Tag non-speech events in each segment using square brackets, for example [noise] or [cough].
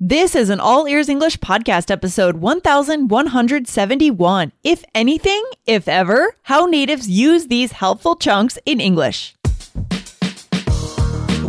This is an All Ears English podcast episode 1171. If anything, if ever, how natives use these helpful chunks in English.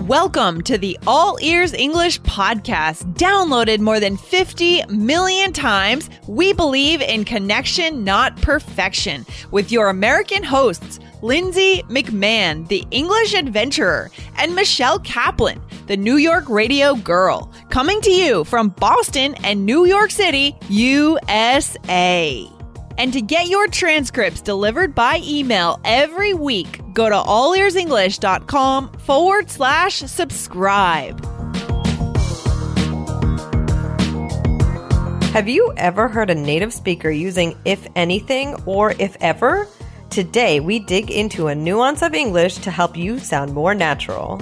Welcome to the All Ears English podcast. Downloaded more than 50 million times, we believe in connection, not perfection, with your American hosts, Lindsay McMahon, the English adventurer, and Michelle Kaplan, the New York radio girl, coming to you from Boston and New York City, USA. And to get your transcripts delivered by email every week, go to allearsenglish.com forward slash subscribe. Have you ever heard a native speaker using if anything or if ever? Today, we dig into a nuance of English to help you sound more natural.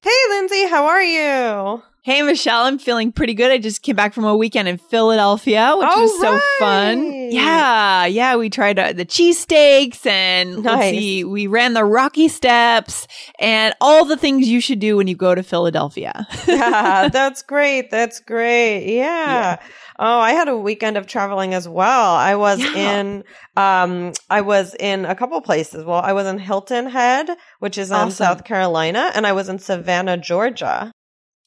Hey, Lindsay, how are you? Hey, Michelle, I'm feeling pretty good. I just came back from a weekend in Philadelphia, which All was so fun. Yeah, yeah. We tried uh, the cheesesteaks and Nice. see, we ran the Rocky Steps and all the things you should do when you go to Philadelphia. [laughs] yeah, that's great. That's great. Yeah. Oh, I had a weekend of traveling as well. I was Yeah. in um I was in a couple places. Well, I was in Hilton Head, which is in South Carolina, and I was in Savannah, Georgia.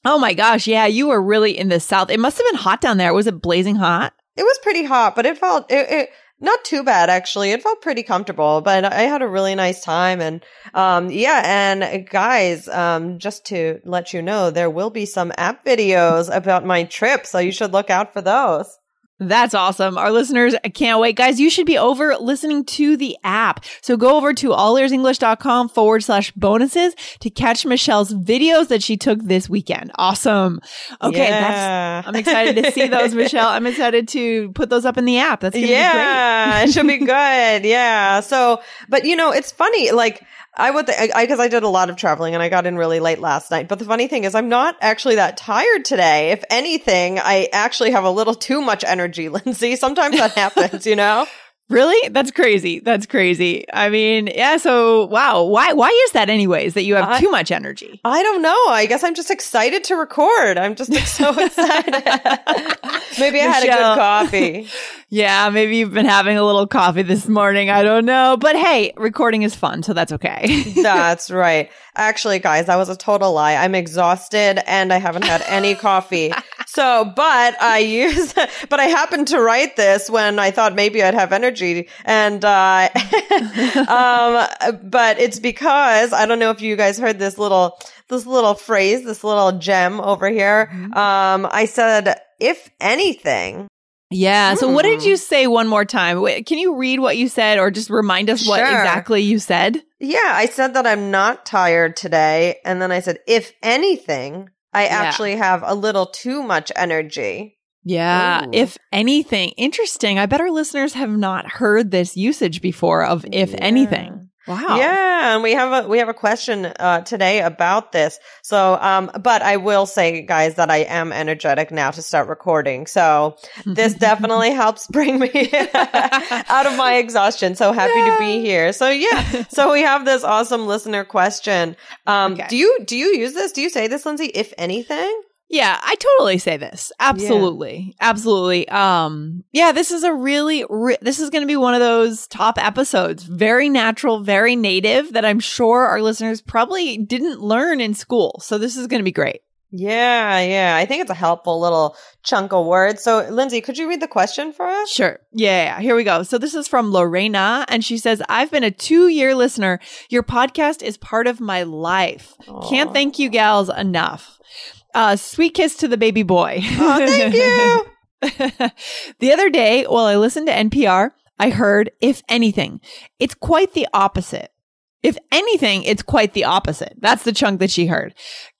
oh my gosh. Yeah, you were really in the South. It must have been hot down there. Was it blazing hot? It was pretty hot, but it felt it, it not too bad actually. It felt pretty comfortable, but I had a really nice time and um yeah, and guys, um just to let you know, there will be some app videos about my trip, so you should look out for those. That's awesome. Our listeners I can't wait. Guys, you should be over listening to the app. So go over to allearsenglish.com forward slash bonuses to catch Michelle's videos that she took this weekend. Awesome. Okay. That's, Yeah. I'm excited to see those, [laughs] Michelle. I'm excited to put those up in the app. That's going to be great. yeah, it should be good. [laughs] Yeah. So, but you know, it's funny. Like I would, th- I because I did a lot of traveling and I got in really late last night. But the funny thing is, I'm not actually that tired today. If anything, I actually have a little too much energy, [laughs] Lindsay. Sometimes that happens, you know. Really? That's crazy. That's crazy. I mean, yeah. So, wow. Why, why is that anyways that you have I- too much energy? I don't know. I guess I'm just excited to record. I'm just so [laughs] excited. [laughs] Maybe I had a Michelle. good coffee. [laughs] Yeah. Maybe you've been having a little coffee this morning. I don't know. But hey, recording is fun. So that's okay. That's right. Actually, guys, that was a total lie. I'm exhausted and I haven't had any coffee. So, but I [laughs] use, but I happened to write this when I thought maybe I'd have energy. And, uh, [laughs] um, but it's because I don't know if you guys heard this little, this little phrase, this little gem over here. Um, I said, if anything, Yeah. So what did Hmm. you say one more time? Wait, Can you read what you said or just remind us what exactly you said? Yeah, I said that I'm not tired today. And then I said, if anything, I Yeah. actually have a little too much energy. Yeah. Ooh. If anything, interesting. I bet our listeners have not heard this usage before of if Yeah. anything. Wow. Yeah, and we have a we have a question uh, today about this. So, um, but I will say, guys, that I am energetic now to start recording. So this [laughs] definitely helps bring me [laughs] out of my exhaustion. So happy to be here. So yeah, so we have this awesome listener question. Um, Okay. do you do you use this? Do you say this, Lindsay? If anything. Yeah, I totally say this. Absolutely. Absolutely. Um yeah, this is a really re- this is going to be one of those top episodes. Very natural, very native that I'm sure our listeners probably didn't learn in school. So this is going to be great. Yeah, yeah. I think it's a helpful little chunk of words. So, Lindsay, could you read the question for us? Sure. Yeah, yeah. Here we go. So this is from Lorena and she says, "I've been a 2-year listener. Your podcast is part of my life. Can't thank you gals enough." Uh sweet kiss to the baby boy. Oh, thank you. [laughs] the other day, while I listened to NPR, I heard, if anything, it's quite the opposite. If anything, it's quite the opposite. That's the chunk that she heard.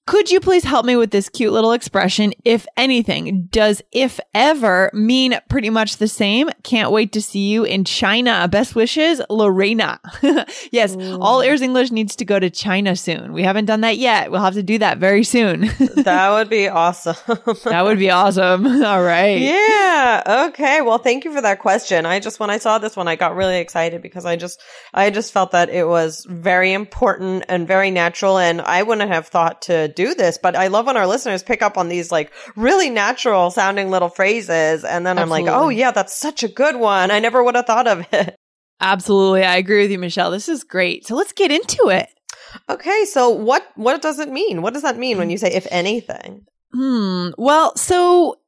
Could you please help me with this cute little expression? If anything, does if ever mean pretty much the same? Can't wait to see you in China. Best wishes, Lorena. [laughs] yes, all ears English needs to go to China soon. We haven't done that yet. We'll have to do that very soon. [laughs] that would be awesome. [laughs] that would be awesome. All right. Yeah. Okay. Well, thank you for that question. I just, when I saw this one, I got really excited because I just, I just felt that it was very important and very natural. And I wouldn't have thought to do this, but I love when our listeners pick up on these like really natural sounding little phrases. And then Absolutely. I'm like, oh yeah, that's such a good one. I never would have thought of it. [laughs] Absolutely. I agree with you, Michelle. This is great. So let's get into it. Okay. So what, what does it mean? What does that mean when [clears throat] you say, if anything? Hmm. Well, so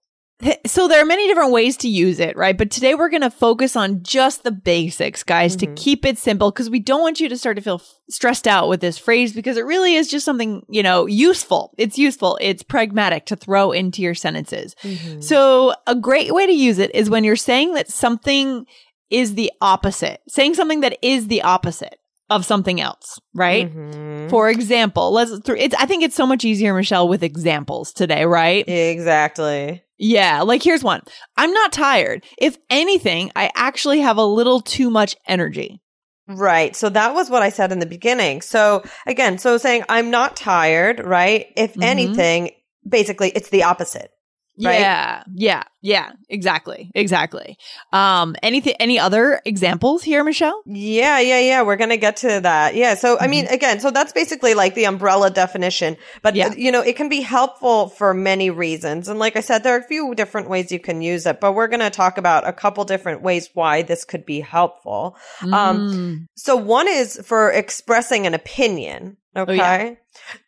so there are many different ways to use it, right? But today we're going to focus on just the basics, guys, Mm-hmm. to keep it simple because we don't want you to start to feel f- stressed out with this phrase because it really is just something, you know, useful. It's useful. It's pragmatic to throw into your sentences. Mm-hmm. So a great way to use it is when you're saying that something is the opposite, saying something that is the opposite of something else, right? Mhm. For example, let's, th- it's, I think it's so much easier, Michelle, with examples today, right? Exactly. Yeah, like here's one. I'm not tired. If anything, I actually have a little too much energy. Right. So that was what I said in the beginning. So again, so saying I'm not tired, right? If Mhm. anything, basically it's the opposite. Right? Yeah, yeah, yeah, exactly, exactly. Um, anything, any other examples here, Michelle? Yeah, yeah, yeah. We're going to get to that. Yeah. So, I mean, again, so that's basically like the umbrella definition, but Mm-hmm. Yeah. you know, it can be helpful for many reasons. And like I said, there are a few different ways you can use it, but we're going to talk about a couple different ways why this could be helpful. Um, Mm, So one is for expressing an opinion. Okay. Oh, yeah.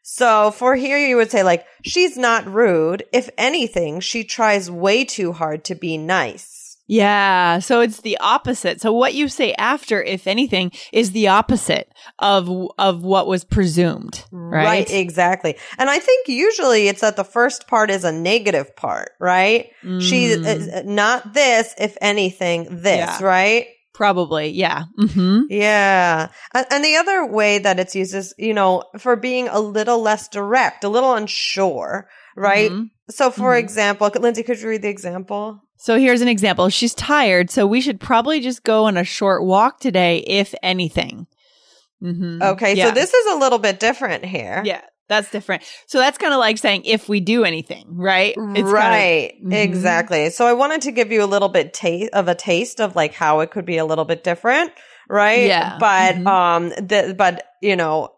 So for here, you would say like, she's not rude. If anything, she tries way too hard to be nice. yeah, so it's the opposite. So what you say after, if anything, is the opposite of of what was presumed, right? Exactly. And I think usually it's that the first part is a negative part, right? She Mm, is not this, if anything, this, Yeah. right? Probably, yeah. hmm Yeah. And, the other way that it's used is, you know, for being a little less direct, a little unsure, right? Mhm. So, for Mhm. example, Lindsay, could you read the example? So here's an example. She's tired, so we should probably just go on a short walk today, if anything. hmm Okay. Yeah. So, this is a little bit different here. Yeah, that's different. So that's kind of like saying if we do anything, right? It's right. Mhm. Exactly. So, I wanted to give you a little bit ta- of a taste of like how it could be a little bit different, right? Yeah. But, Mhm. um, the, but, you know,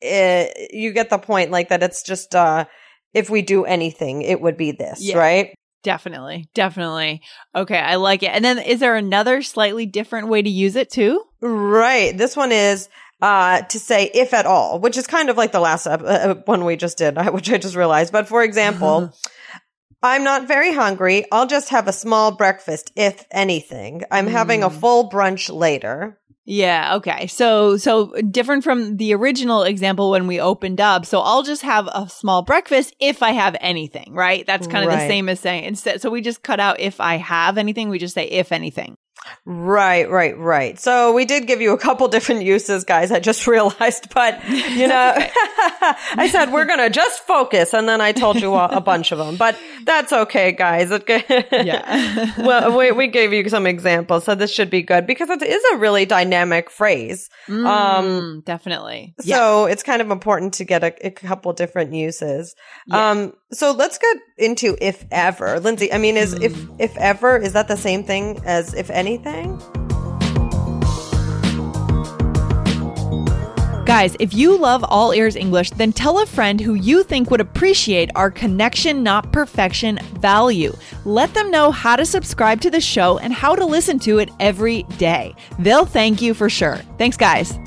it, you get the point, like that it's just, uh, if we do anything, it would be this, Yeah. right? definitely, definitely. Okay, I like it. And then is there another slightly different way to use it too? Right. This one is uh to say if at all, which is kind of like the last uh, one we just did, [laughs] which I just realized. But for example, [laughs] I'm not very hungry. I'll just have a small breakfast, if anything. I'm having a Mm. full brunch later. Yeah, okay. So so different from the original example when we opened up. So I'll just have a small breakfast if I have anything, right? That's kind of the same as saying instead so we just cut out if I have anything, we just say if anything. Right, right, right. So we did give you a couple different uses, guys. I just [laughs] realized, but you [laughs] know, [laughs] I said we're gonna just focus, and then I told you a, a bunch of them. But that's okay, guys. Yeah. well, we we gave you some examples, so this should be good because it is a really dynamic phrase. Mm, definitely. Yeah. So it's kind of important to get a, a couple different uses. Yeah. Um, so let's get into if ever, Lindsay. I mean, is if Hmm. if ever is that the same thing as if anything? Guys, if you love All Ears English, then tell a friend who you think would appreciate our connection, not perfection value. Let them know how to subscribe to the show and how to listen to it every day. They'll thank you for sure. Thanks, guys.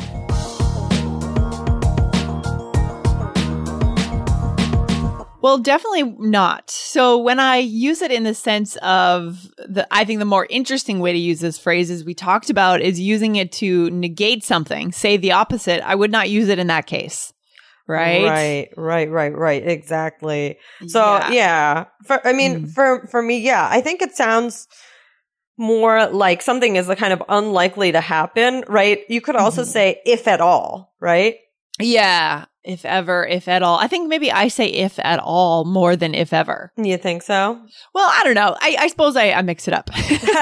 Well, definitely not. So when I use it in the sense of the, I think the more interesting way to use this phrase is we talked about is using it to negate something, say the opposite. I would not use it in that case. Right? Right, right, right, right. Exactly. So yeah, for I mean, Mm. for for me, yeah, I think it sounds more like something is a kind of unlikely to happen, right? You could also Mhm. say if at all, right? Yeah. If ever, if at all. I think maybe I say if at all more than if ever. You think so? Well, I don't know. I, I suppose I, I mix it up. [laughs]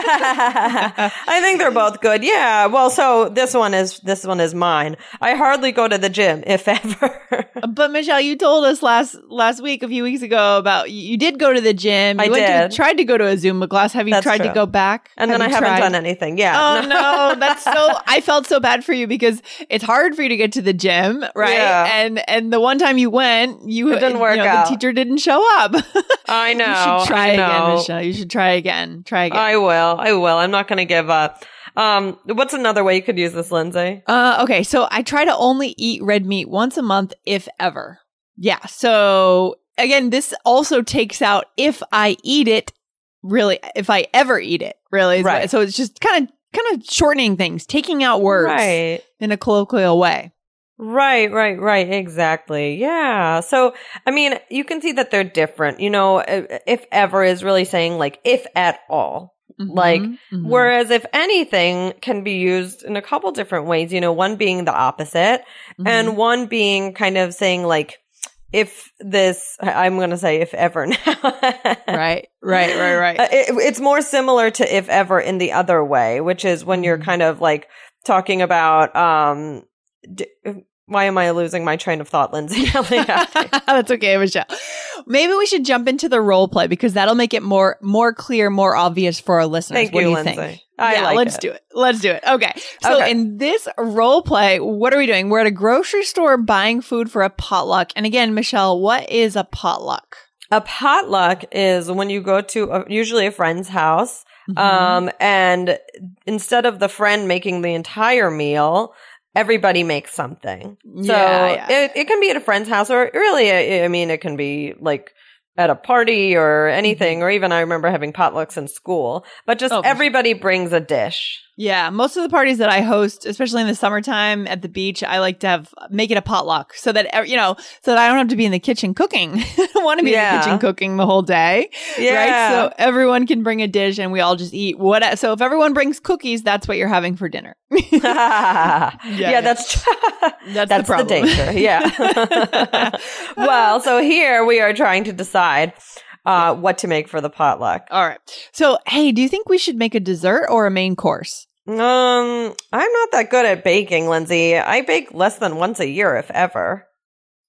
I think they're both good. Yeah. Well, so this one is this one is mine. I hardly go to the gym, if [laughs] ever. but Michelle, you told us last last week, a few weeks ago, about you, did go to the gym. You I went did. To, tried to go to a Zumba class. Have you That's tried to go back? and then I Have haven't tried? done anything. Yeah. Oh [laughs] no, that's so. I felt so bad for you because it's hard for you to get to the gym, right? Yeah. And and the one time you went, you It didn't work you know, out. The teacher didn't show up. [laughs] I know. you should try again. Michelle. You should try again. Try again. I will. I will. I'm not going to give up. Um, what's another way you could use this, Lindsay? Uh, okay, so I try to only eat red meat once a month, if ever. Yeah. So again, this also takes out if I eat it. Really, if I ever eat it, really. Right. So it's just kind of kind of shortening things, taking out words Right. in a colloquial way. Right, right, right. Exactly. Yeah. So, I mean, you can see that they're different. You know, if ever is really saying like if at all. Like, Mhm, mhm. Whereas if anything can be used in a couple different ways, you know, one being the opposite Mhm. and one being kind of saying like, if this, I'm going to say if ever [laughs] now. right, right, right, right. Uh, it, it's more similar to if ever in the other way, which is when you're Mhm. kind of like talking about, um, d- why am I losing my train of thought, Lindsay? [laughs] [laughs] That's okay, Michelle. Maybe we should jump into the role play because that'll make it more more clear, more obvious for our listeners. Thank what you, do you Lindsay. think? I yeah, like let's it. do it. Let's do it. Okay. So Okay. in this role play, what are we doing? We're at a grocery store buying food for a potluck. And again, Michelle, what is a potluck? A potluck is when you go to a, usually a friend's house, Mhm. um, and instead of the friend making the entire meal, everybody makes something. So Yeah, yeah. It, it can be at a friend's house, or really, I mean, it can be like at a party or anything, or even I remember having potlucks in school. But just Mm-hmm. Oh, for sure. everybody brings a dish. Yeah, most of the parties that I host, especially in the summertime at the beach, I like to have make it a potluck so that you know, so that I don't have to be in the kitchen cooking. [laughs] I don't want to be in the kitchen cooking the whole day, Yeah. right? So everyone can bring a dish and we all just eat what. So if everyone brings cookies, that's what you're having for dinner. [laughs] [laughs] yeah, yeah. that's That's, That's the, problem. danger. Yeah. well, so here we are trying to decide uh, what to make for the potluck. all right. So hey, do you think we should make a dessert or a main course? Um, I'm not that good at baking, Lindsay. I bake less than once a year, if ever.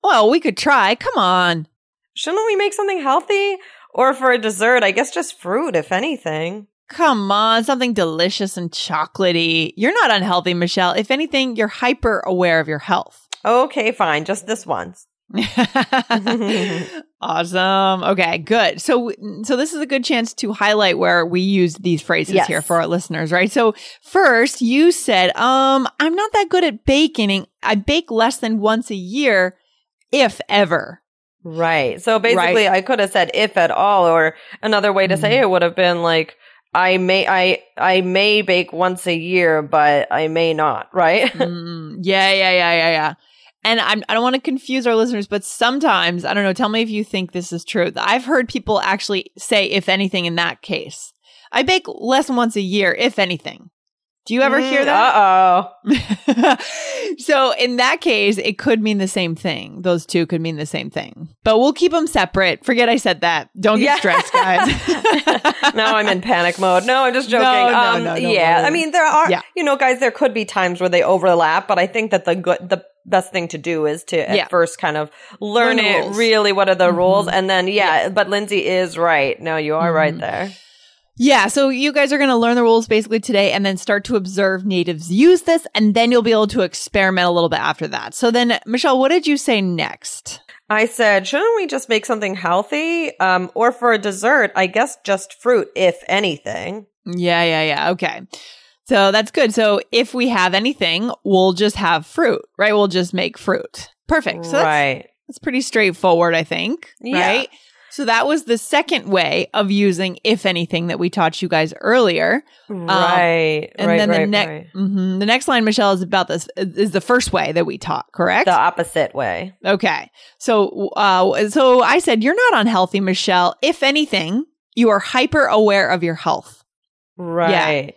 Well, we could try. Come on. Shouldn't we make something healthy? Or for a dessert, I guess just fruit, if anything. Come on, something delicious and chocolatey. You're not unhealthy, Michelle. If anything, you're hyper aware of your health. Okay, fine, just this once. [laughs] awesome. Okay, good. So so this is a good chance to highlight where we use these phrases Yes. here for our listeners, right? So first, you said, um, I'm not that good at baking. I bake less than once a year, if ever. Right. So basically, I could have said if at all, or another way to say it would have been like, I may, I, I may bake once a year, but I may not. Right. Mm, yeah, yeah, yeah, yeah, yeah. And I'm, I don't want to confuse our listeners, but sometimes, I don't know, tell me if you think this is true. I've heard people actually say, if anything, in that case. I bake less than once a year, if anything. Do you ever hear that? Uh oh. [laughs] so in that case, it could mean the same thing. Those two could mean the same thing. But we'll keep them separate. Forget I said that. Don't get Yeah. stressed, guys. [laughs] now I'm in panic mode. No, I'm just joking. no, um, no, don't yeah, worry. I mean there are, Yeah. you know, guys, there could be times where they overlap, but I think that the good, the best thing to do is to at Yeah. first kind of learn, Learn it rules. really. What are the Mhm. rules, and then yeah, but Lindsay is right. No, you are right Mhm. there. Yeah, so you guys are going to learn the rules basically today and then start to observe natives use this and then you'll be able to experiment a little bit after that. So then Michelle, what did you say next? I said, shouldn't we just make something healthy? Um, or for a dessert, I guess just fruit, if anything. Yeah, yeah, yeah. Okay. So that's good. So if we have anything, we'll just have fruit, right? We'll just make fruit. Perfect. So that's, right. that's pretty straightforward, I think. Yeah. Right. So that was the second way of using if anything that we taught you guys earlier. right. And right. then the right, next right. the next line, Michelle, is about this is the first way that we taught, correct? The opposite way. Okay. So, uh, so I said, you're not unhealthy, Michelle. If anything, you are hyper aware of your health. Right.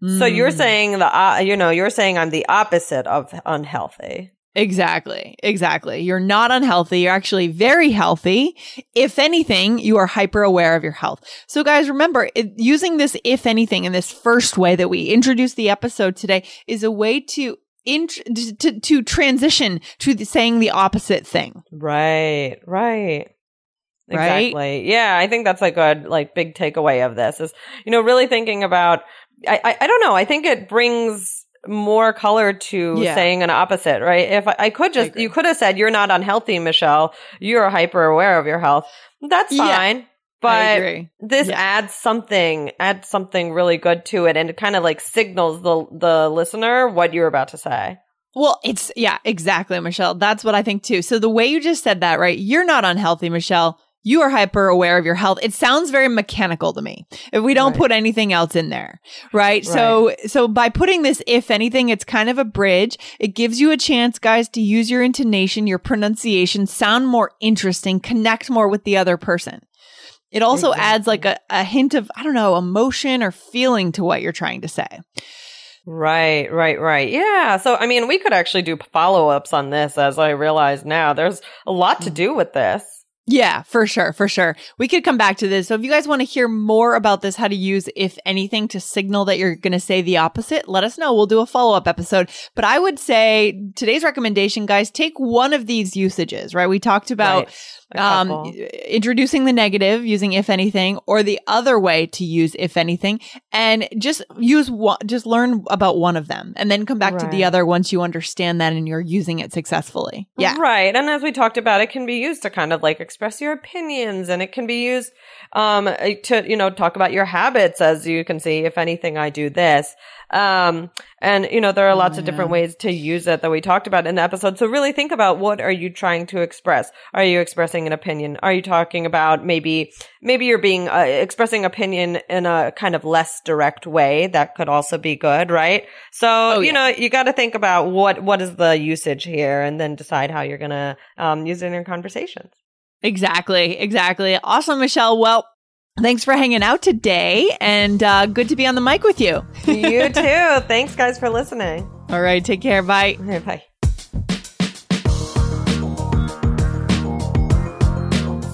So you're Mm. saying the uh, you know you're saying I'm the opposite of unhealthy. Exactly. Exactly. You're not unhealthy. You're actually very healthy. If anything, you are hyper aware of your health. So guys, remember it, using this, if anything, in this first way that we introduced the episode today is a way to int- to, to transition to the, saying the opposite thing. Right. Right. Right? Exactly. Yeah, I think that's like a good like big takeaway of this is you know really thinking about I I, I don't know I think it brings more color to Yeah. saying an opposite right if I, I could just agree. you could have said you're not unhealthy Michelle you're hyper aware of your health that's fine I but this Yeah. adds something adds something really good to it and it kind of like signals the the listener what you're about to say Well, it's yeah, exactly, Michelle. That's what I think too. So the way you just said that, right? You're not unhealthy, Michelle. You are hyper aware of your health. It sounds very mechanical to me. If we don't Right. put anything else in there, right? So so by putting this if anything, it's kind of a bridge. It gives you a chance, guys, to use your intonation, your pronunciation, sound more interesting, connect more with the other person. It also adds like a, a hint of, I don't know, emotion or feeling to what you're trying to say. Right, right, right. Yeah. So, I mean, we could actually do follow ups on this as I realize now. There's a lot Mm. to do with this. Yeah, for sure, for sure. We could come back to this. So if you guys want to hear more about this, how to use if anything to signal that you're going to say the opposite, let us know. We'll do a follow up episode. But I would say today's recommendation, guys, take one of these usages, right? We talked about Right. Um, introducing the negative using if anything, or the other way to use if anything, and just use one, just learn about one of them and then come back to the other once you understand that and you're using it successfully. Yeah. Right. And as we talked about, it can be used to kind of like express your opinions and it can be used um to, you know, talk about your habits as you can see, if anything, I do this. Um and you know, there are lots of different ways to use it that we talked about in the episode. So really think about what are you trying to express? Are you expressing an opinion? Are you talking about maybe maybe you're being uh, expressing opinion in a kind of less direct way that could also be good, right? So, you yeah. know, you got to think about what what is the usage here and then decide how you're going to um, use it in your conversations. Exactly. Exactly. Awesome, Michelle. Well, thanks for hanging out today and uh, good to be on the mic with you. you too. Thanks guys for listening. All right. Take care. Bye. Bye.